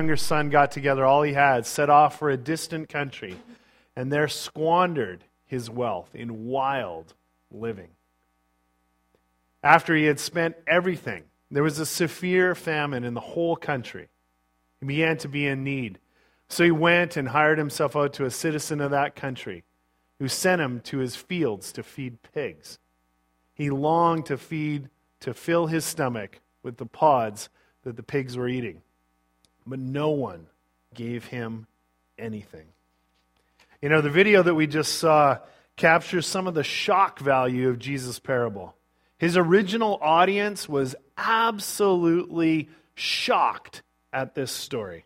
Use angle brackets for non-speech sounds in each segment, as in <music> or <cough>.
younger son got together all he had, set off for a distant country, and there squandered his wealth in wild living. After he had spent everything, there was a severe famine in the whole country. He began to be in need. So he went and hired himself out to a citizen of that country who sent him to his fields to feed pigs. He longed to feed, to fill his stomach with the pods that the pigs were eating. But no one gave him anything. You know, the video that we just saw captures some of the shock value of Jesus' parable. His original audience was absolutely shocked at this story.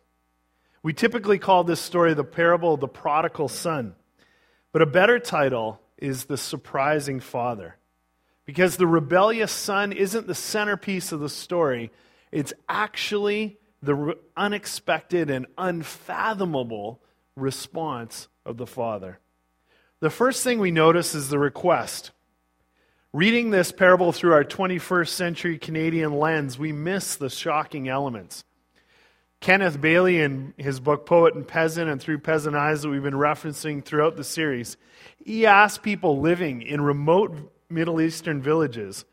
We typically call this story the parable of the prodigal son, but a better title is The Surprising Father. Because the rebellious son isn't the centerpiece of the story, it's actually the unexpected and unfathomable response of the father. The first thing we notice is the request. Reading this parable through our 21st century Canadian lens, we miss the shocking elements. Kenneth Bailey, in his book Poet and Peasant, and through Peasant Eyes that we've been referencing throughout the series, he asked people living in remote Middle Eastern villages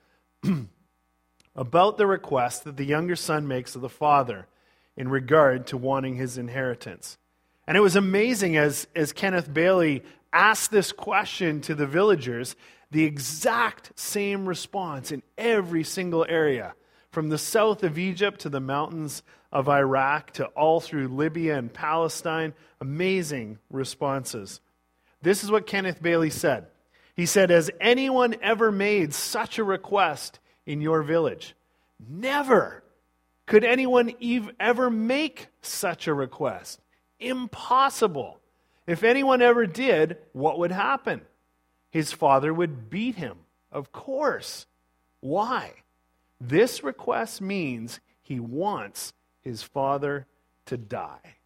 <clears throat> about the request that the younger son makes of the father in regard to wanting his inheritance. And it was amazing as, as Kenneth Bailey asked this question to the villagers, the exact same response in every single area, from the south of Egypt to the mountains of Iraq to all through Libya and Palestine. Amazing responses. This is what Kenneth Bailey said. He said, Has anyone ever made such a request in your village? Never. Could anyone ever make such a request? Impossible. If anyone ever did, what would happen? His father would beat him. Of course. Why? This request means he wants his father to die.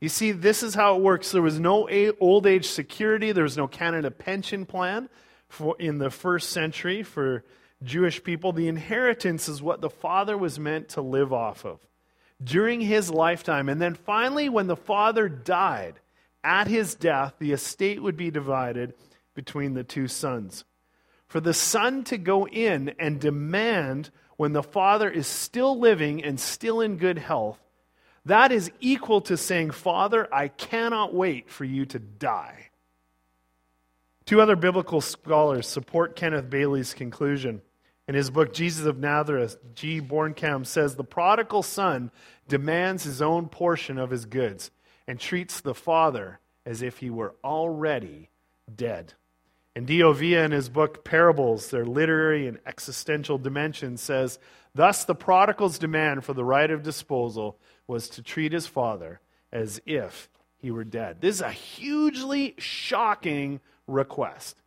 You see, this is how it works. There was no old age security, there was no Canada pension plan for, in the first century for Jewish people. The inheritance is what the father was meant to live off of during his lifetime. And then finally, when the father died, at his death, the estate would be divided between the two sons. For the son to go in and demand when the father is still living and still in good health, that is equal to saying, Father, I cannot wait for you to die. Two other biblical scholars support Kenneth Bailey's conclusion. In his book, Jesus of Nazareth, G. Bornkamm says the prodigal son demands his own portion of his goods and treats the father as if he were already dead. And D.O. Via, in his book Parables, their literary and existential dimension, says, Thus the prodigal's demand for the right of disposal was to treat his father as if he were dead. This is a hugely shocking request.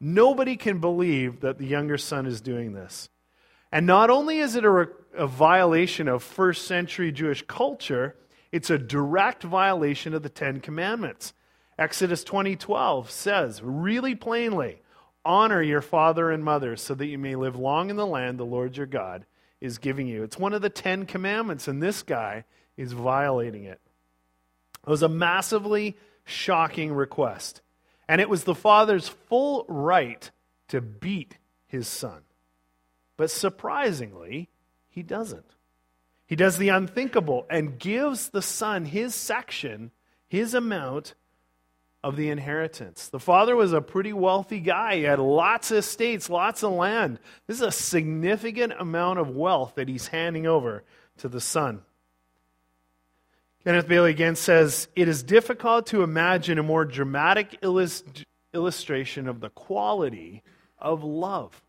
Nobody can believe that the younger son is doing this. And not only is it a, a, violation of first century Jewish culture, it's a direct violation of the Ten Commandments. Exodus 20:12 says really plainly, honor your father and mother so that you may live long in the land the Lord your God is giving you. It's one of the 10 commandments and this guy is violating it. It was a massively shocking request. And it was the father's full right to beat his son. But surprisingly, he doesn't. He does the unthinkable and gives the son his section, his amount of the inheritance. The father was a pretty wealthy guy. He had lots of estates, lots of land. This is a significant amount of wealth that he's handing over to the son. Kenneth Bailey again says it is difficult to imagine a more dramatic illust- illustration of the quality of love,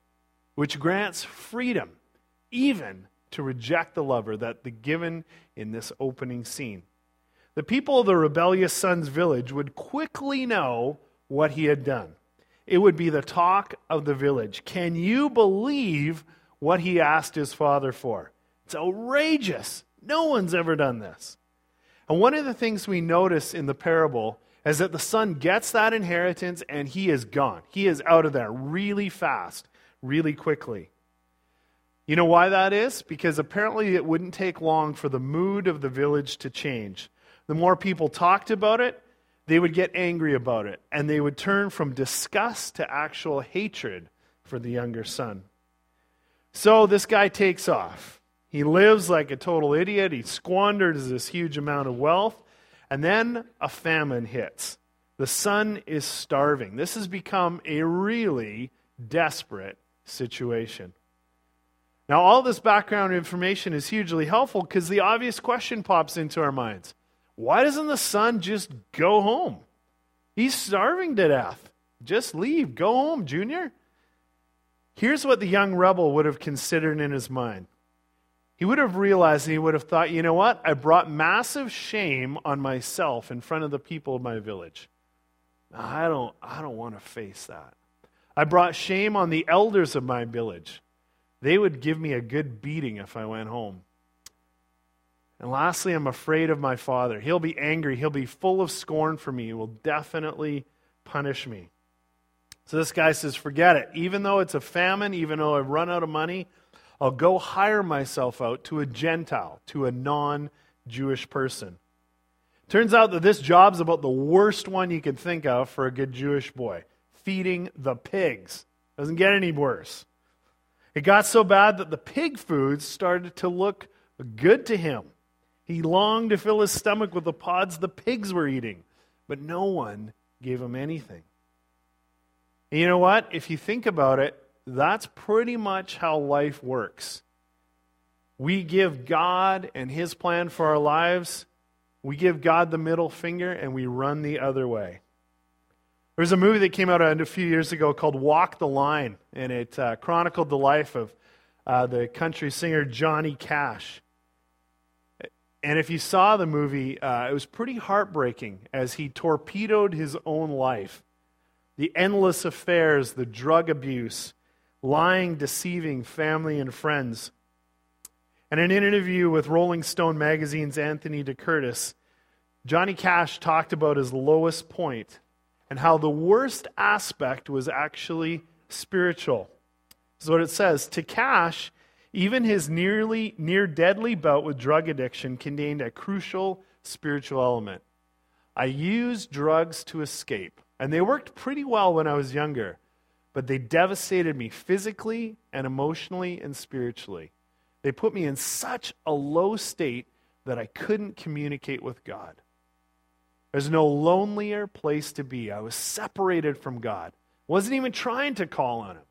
which grants freedom even to reject the lover that the given in this opening scene. The people of the rebellious son's village would quickly know what he had done. It would be the talk of the village. Can you believe what he asked his father for? It's outrageous. No one's ever done this. And one of the things we notice in the parable is that the son gets that inheritance and he is gone. He is out of there really fast, really quickly. You know why that is? Because apparently it wouldn't take long for the mood of the village to change. The more people talked about it, they would get angry about it, and they would turn from disgust to actual hatred for the younger son. So this guy takes off. He lives like a total idiot. He squanders this huge amount of wealth. And then a famine hits. The son is starving. This has become a really desperate situation. Now, all this background information is hugely helpful because the obvious question pops into our minds why doesn't the son just go home? He's starving to death. Just leave. Go home, Junior. Here's what the young rebel would have considered in his mind. He would have realized and he would have thought, you know what? I brought massive shame on myself in front of the people of my village. I don't, I don't want to face that. I brought shame on the elders of my village. They would give me a good beating if I went home. And lastly, I'm afraid of my father. He'll be angry. He'll be full of scorn for me. He will definitely punish me. So this guy says, Forget it. Even though it's a famine, even though I've run out of money, I'll go hire myself out to a Gentile, to a non Jewish person. Turns out that this job's about the worst one you could think of for a good Jewish boy feeding the pigs. Doesn't get any worse. It got so bad that the pig foods started to look good to him. He longed to fill his stomach with the pods the pigs were eating, but no one gave him anything. And you know what? If you think about it, that's pretty much how life works. We give God and His plan for our lives, we give God the middle finger, and we run the other way. There was a movie that came out a few years ago called Walk the Line, and it uh, chronicled the life of uh, the country singer Johnny Cash. And if you saw the movie, uh, it was pretty heartbreaking as he torpedoed his own life. The endless affairs, the drug abuse, lying, deceiving family and friends. And In an interview with Rolling Stone magazine's Anthony DeCurtis, Johnny Cash talked about his lowest point and how the worst aspect was actually spiritual. This is what it says. To Cash, even his nearly near deadly bout with drug addiction contained a crucial spiritual element. I used drugs to escape, and they worked pretty well when I was younger, but they devastated me physically and emotionally and spiritually. They put me in such a low state that I couldn't communicate with God. There's no lonelier place to be. I was separated from God. Wasn't even trying to call on him.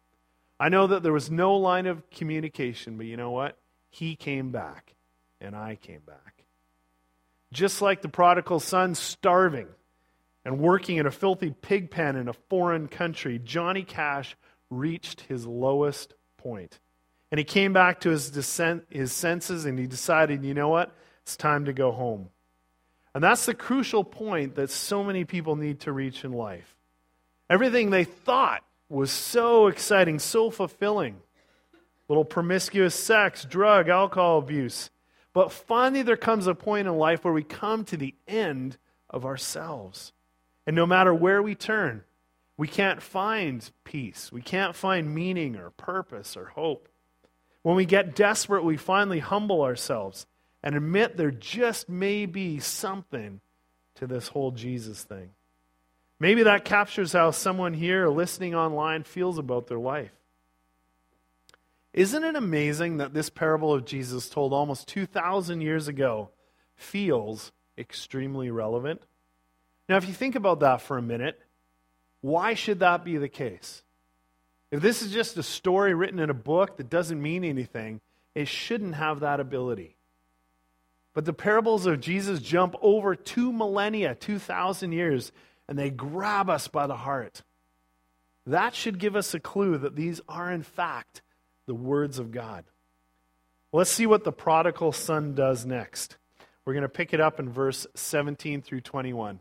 I know that there was no line of communication, but you know what? He came back, and I came back. Just like the prodigal son starving and working in a filthy pig pen in a foreign country, Johnny Cash reached his lowest point. And he came back to his, descent, his senses and he decided, you know what? It's time to go home. And that's the crucial point that so many people need to reach in life. Everything they thought was so exciting, so fulfilling. Little promiscuous sex, drug, alcohol abuse. But finally, there comes a point in life where we come to the end of ourselves. And no matter where we turn, we can't find peace. We can't find meaning or purpose or hope. When we get desperate, we finally humble ourselves and admit there just may be something to this whole Jesus thing. Maybe that captures how someone here listening online feels about their life. Isn't it amazing that this parable of Jesus, told almost 2,000 years ago, feels extremely relevant? Now, if you think about that for a minute, why should that be the case? If this is just a story written in a book that doesn't mean anything, it shouldn't have that ability. But the parables of Jesus jump over two millennia, 2,000 years, and they grab us by the heart. That should give us a clue that these are, in fact, the words of God. Let's see what the prodigal son does next. We're going to pick it up in verse 17 through 21.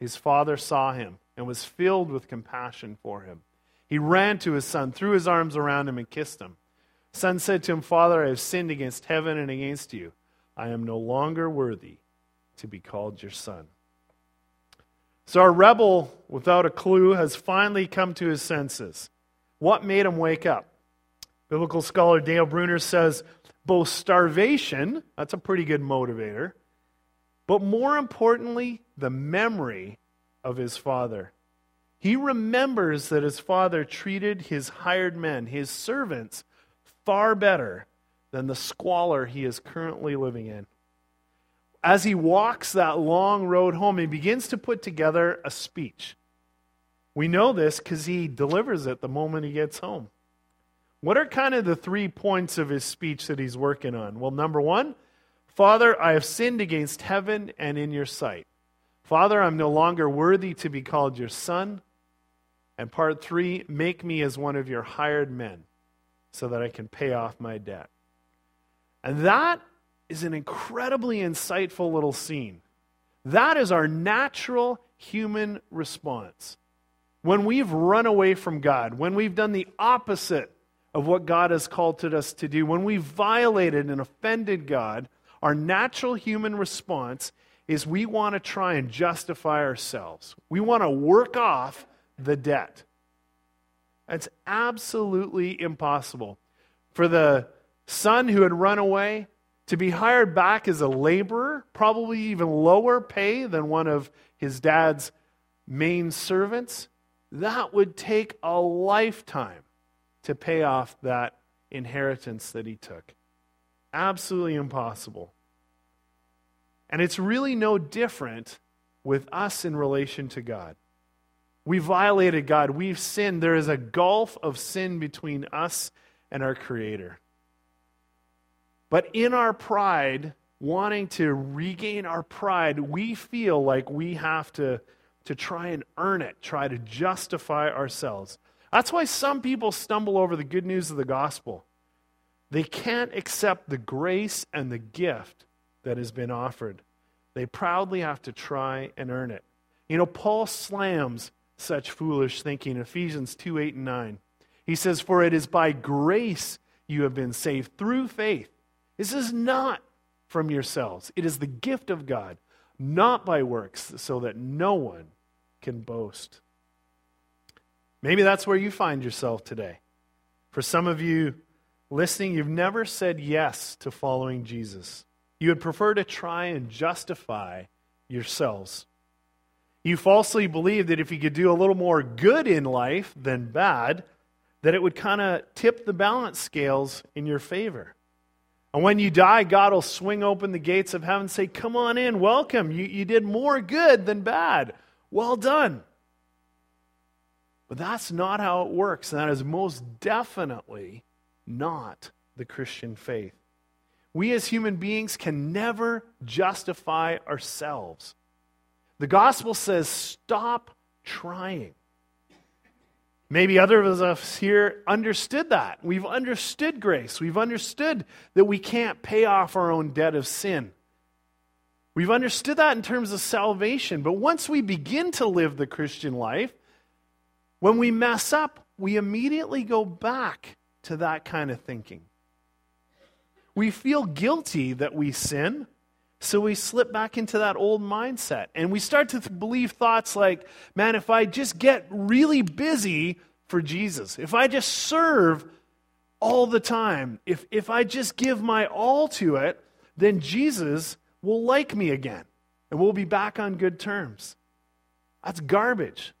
his father saw him and was filled with compassion for him. He ran to his son, threw his arms around him, and kissed him. Son said to him, Father, I have sinned against heaven and against you. I am no longer worthy to be called your son. So our rebel, without a clue, has finally come to his senses. What made him wake up? Biblical scholar Dale Bruner says both starvation, that's a pretty good motivator, but more importantly, the memory of his father. He remembers that his father treated his hired men, his servants, far better than the squalor he is currently living in. As he walks that long road home, he begins to put together a speech. We know this because he delivers it the moment he gets home. What are kind of the three points of his speech that he's working on? Well, number one, Father, I have sinned against heaven and in your sight. Father, I'm no longer worthy to be called your son. And part three, make me as one of your hired men so that I can pay off my debt. And that is an incredibly insightful little scene. That is our natural human response. When we've run away from God, when we've done the opposite of what God has called us to do, when we've violated and offended God, our natural human response is we want to try and justify ourselves. We want to work off the debt. It's absolutely impossible. For the son who had run away to be hired back as a laborer, probably even lower pay than one of his dad's main servants, that would take a lifetime to pay off that inheritance that he took. Absolutely impossible. And it's really no different with us in relation to God. We violated God. We've sinned. There is a gulf of sin between us and our Creator. But in our pride, wanting to regain our pride, we feel like we have to, to try and earn it, try to justify ourselves. That's why some people stumble over the good news of the gospel. They can't accept the grace and the gift that has been offered. They proudly have to try and earn it. You know, Paul slams such foolish thinking. Ephesians 2 8 and 9. He says, For it is by grace you have been saved through faith. This is not from yourselves, it is the gift of God, not by works, so that no one can boast. Maybe that's where you find yourself today. For some of you listening, you've never said yes to following Jesus. You would prefer to try and justify yourselves. You falsely believe that if you could do a little more good in life than bad, that it would kind of tip the balance scales in your favor. And when you die, God will swing open the gates of heaven and say, Come on in, welcome. You, you did more good than bad. Well done. But that's not how it works. And that is most definitely not the Christian faith. We as human beings can never justify ourselves. The gospel says, stop trying. Maybe other of us here understood that. We've understood grace. We've understood that we can't pay off our own debt of sin. We've understood that in terms of salvation. But once we begin to live the Christian life, when we mess up, we immediately go back to that kind of thinking. We feel guilty that we sin. So we slip back into that old mindset and we start to believe thoughts like, man, if I just get really busy for Jesus, if I just serve all the time, if, if I just give my all to it, then Jesus will like me again and we'll be back on good terms. That's garbage.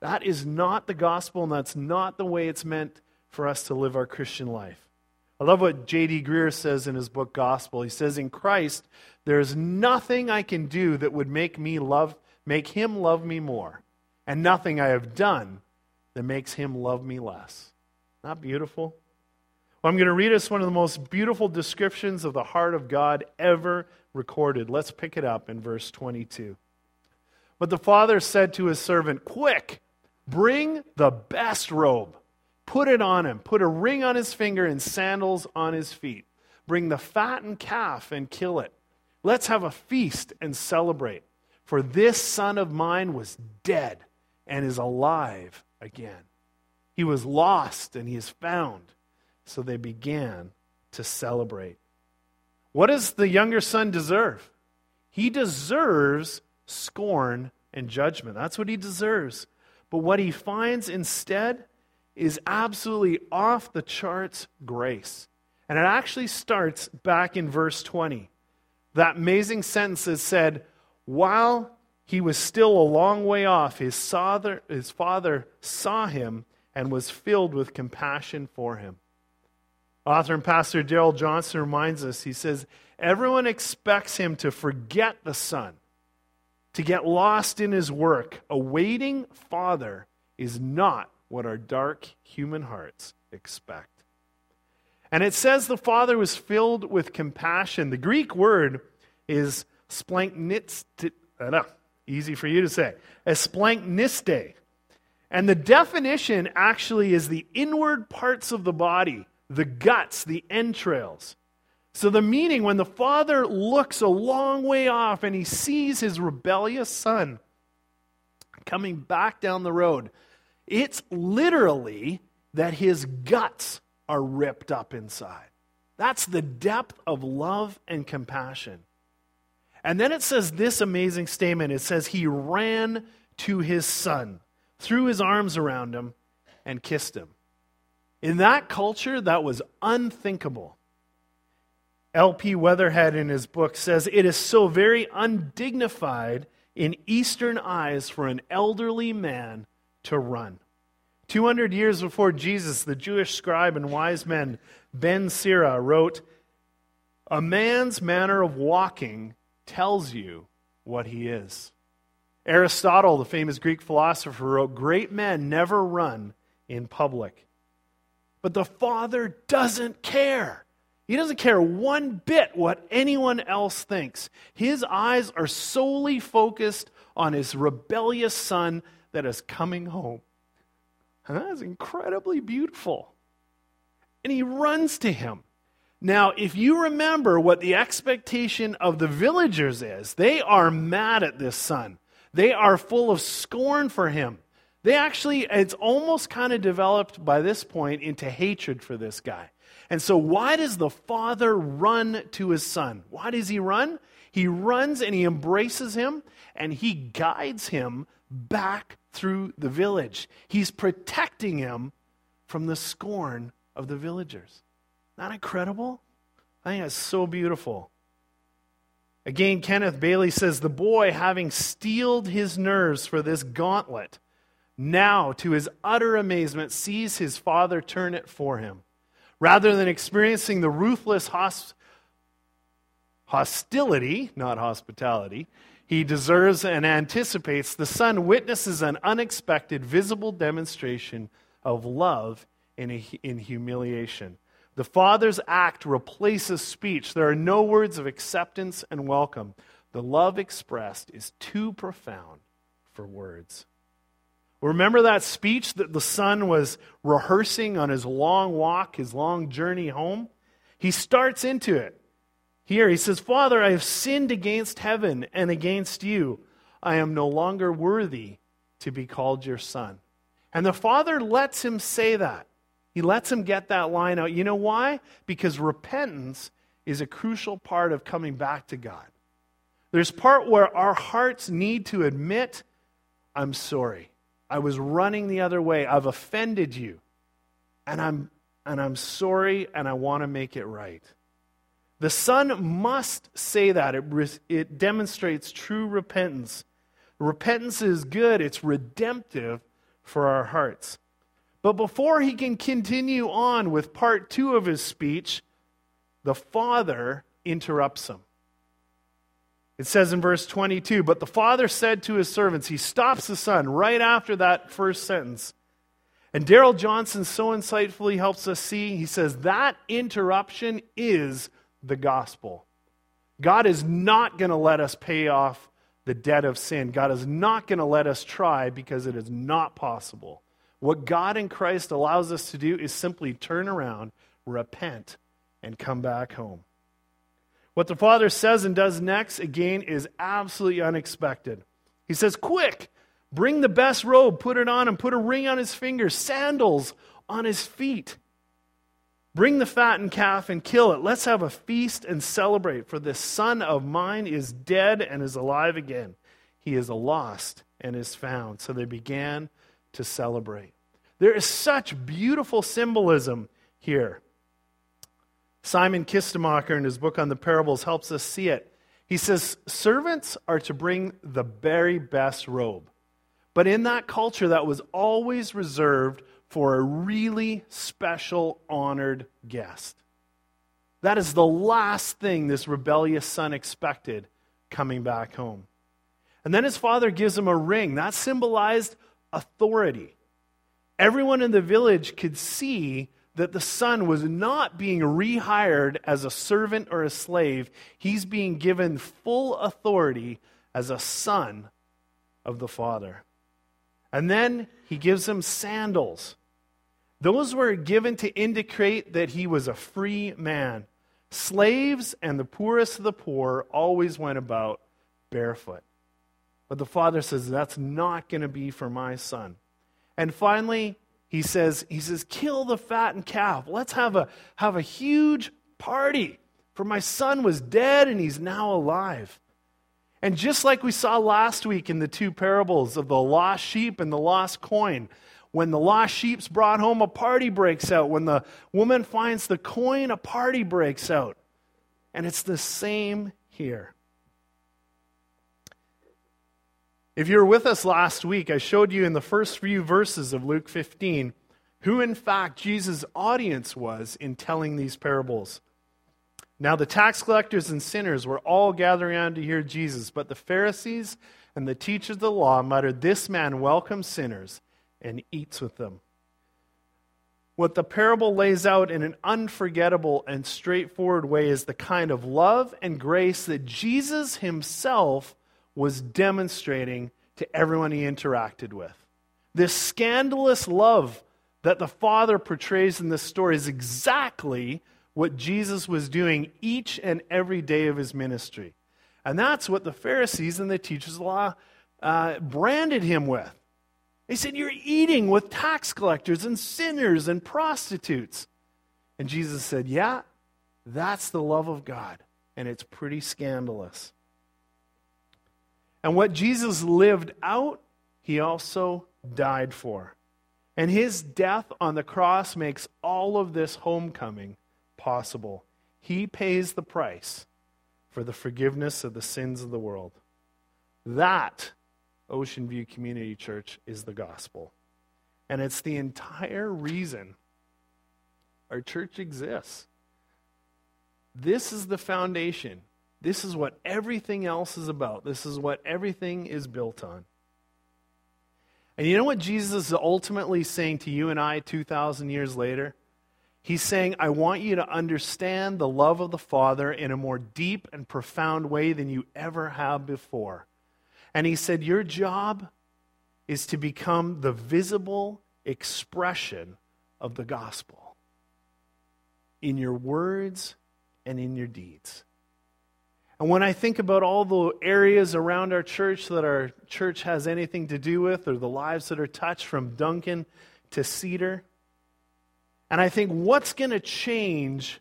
That is not the gospel and that's not the way it's meant for us to live our Christian life. I love what J.D. Greear says in his book Gospel. He says, In Christ, there is nothing I can do that would make me love, make him love me more, and nothing I have done that makes him love me less. Not beautiful? Well, I'm going to read us one of the most beautiful descriptions of the heart of God ever recorded. Let's pick it up in verse 22. But the father said to his servant, Quick, bring the best robe Put it on him. Put a ring on his finger and sandals on his feet. Bring the fattened calf and kill it. Let's have a feast and celebrate. For this son of mine was dead and is alive again. He was lost and he is found. So they began to celebrate. What does the younger son deserve? He deserves scorn and judgment. That's what he deserves. But what he finds instead is absolutely off the charts grace. And it actually starts back in verse 20. That amazing sentence that said, While he was still a long way off, his father, his father saw him and was filled with compassion for him. Author and pastor Darrell Johnson reminds us, he says, Everyone expects him to forget the son, to get lost in his work. A waiting father is not what our dark human hearts expect. And it says the father was filled with compassion. The Greek word is splanknitz, uh, easy for you to say, esplankniste. And the definition actually is the inward parts of the body, the guts, the entrails. So the meaning, when the father looks a long way off and he sees his rebellious son coming back down the road, it's literally that his guts are ripped up inside. That's the depth of love and compassion. And then it says this amazing statement it says, He ran to his son, threw his arms around him, and kissed him. In that culture, that was unthinkable. L.P. Weatherhead in his book says, It is so very undignified in Eastern eyes for an elderly man to run. 200 years before Jesus, the Jewish scribe and wise man Ben Sira wrote, A man's manner of walking tells you what he is. Aristotle, the famous Greek philosopher, wrote, Great men never run in public. But the Father doesn't care. He doesn't care one bit what anyone else thinks. His eyes are solely focused on his rebellious son that is coming home. And that is incredibly beautiful. And he runs to him. Now, if you remember what the expectation of the villagers is, they are mad at this son. They are full of scorn for him. They actually, it's almost kind of developed by this point into hatred for this guy. And so, why does the father run to his son? Why does he run? He runs and he embraces him and he guides him back through the village. He's protecting him from the scorn of the villagers. Not incredible? I think that's so beautiful. Again, Kenneth Bailey says the boy, having steeled his nerves for this gauntlet, now, to his utter amazement, sees his father turn it for him. Rather than experiencing the ruthless hosp- hostility, not hospitality, he deserves and anticipates, the son witnesses an unexpected, visible demonstration of love in, a, in humiliation. The father's act replaces speech. There are no words of acceptance and welcome. The love expressed is too profound for words. Remember that speech that the son was rehearsing on his long walk, his long journey home? He starts into it. Here he says, Father, I have sinned against heaven and against you. I am no longer worthy to be called your son. And the father lets him say that. He lets him get that line out. You know why? Because repentance is a crucial part of coming back to God. There's part where our hearts need to admit, I'm sorry. I was running the other way. I've offended you. And I'm and I'm sorry and I want to make it right. The Son must say that. It, it demonstrates true repentance. Repentance is good, it's redemptive for our hearts. But before he can continue on with part two of his speech, the Father interrupts him. It says in verse 22 But the Father said to his servants, he stops the Son right after that first sentence. And Darrell Johnson so insightfully helps us see, he says, that interruption is the gospel. God is not going to let us pay off the debt of sin. God is not going to let us try because it is not possible. What God in Christ allows us to do is simply turn around, repent, and come back home. What the Father says and does next, again, is absolutely unexpected. He says, Quick, bring the best robe, put it on him, put a ring on his finger, sandals on his feet. Bring the fattened calf and kill it. Let's have a feast and celebrate, for this son of mine is dead and is alive again. He is lost and is found. So they began to celebrate. There is such beautiful symbolism here. Simon Kistemaker, in his book on the parables, helps us see it. He says, Servants are to bring the very best robe. But in that culture, that was always reserved for a really special, honored guest. That is the last thing this rebellious son expected coming back home. And then his father gives him a ring. That symbolized authority. Everyone in the village could see that the son was not being rehired as a servant or a slave. He's being given full authority as a son of the father. And then he gives him sandals. Those were given to indicate that he was a free man. Slaves and the poorest of the poor always went about barefoot. But the father says, That's not going to be for my son. And finally, he says, he says, kill the fattened calf. Let's have a, have a huge party. For my son was dead and he's now alive. And just like we saw last week in the two parables of the lost sheep and the lost coin, when the lost sheep's brought home, a party breaks out. When the woman finds the coin, a party breaks out. And it's the same here. If you were with us last week, I showed you in the first few verses of Luke 15 who, in fact, Jesus' audience was in telling these parables. Now, the tax collectors and sinners were all gathering around to hear Jesus, but the Pharisees and the teachers of the law muttered, This man welcomes sinners and eats with them. What the parable lays out in an unforgettable and straightforward way is the kind of love and grace that Jesus himself was demonstrating to everyone he interacted with. This scandalous love that the Father portrays in this story is exactly what Jesus was doing each and every day of his ministry. And that's what the Pharisees and the teachers of the law uh, branded him with. They said, You're eating with tax collectors and sinners and prostitutes. And Jesus said, Yeah, that's the love of God. And it's pretty scandalous. And what Jesus lived out, he also died for. And his death on the cross makes all of this homecoming possible. He pays the price for the forgiveness of the sins of the world. That, Ocean View Community Church, is the gospel. And it's the entire reason our church exists. This is the foundation this is what everything else is about. This is what everything is built on. And you know what Jesus is ultimately saying to you and I 2,000 years later? He's saying, I want you to understand the love of the Father in a more deep and profound way than you ever have before. And he said, Your job is to become the visible expression of the gospel in your words and in your deeds. And when I think about all the areas around our church that our church has anything to do with, or the lives that are touched from Duncan to Cedar, and I think what's going to change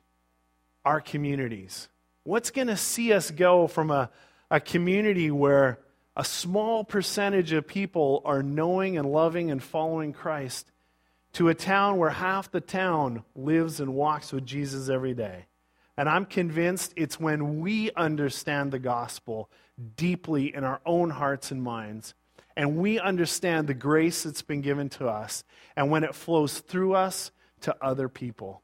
our communities? What's going to see us go from a, a community where a small percentage of people are knowing and loving and following Christ to a town where half the town lives and walks with Jesus every day? And I'm convinced it's when we understand the gospel deeply in our own hearts and minds, and we understand the grace that's been given to us, and when it flows through us to other people.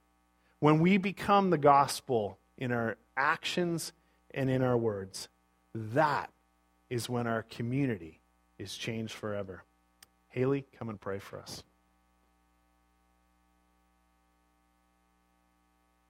When we become the gospel in our actions and in our words, that is when our community is changed forever. Haley, come and pray for us.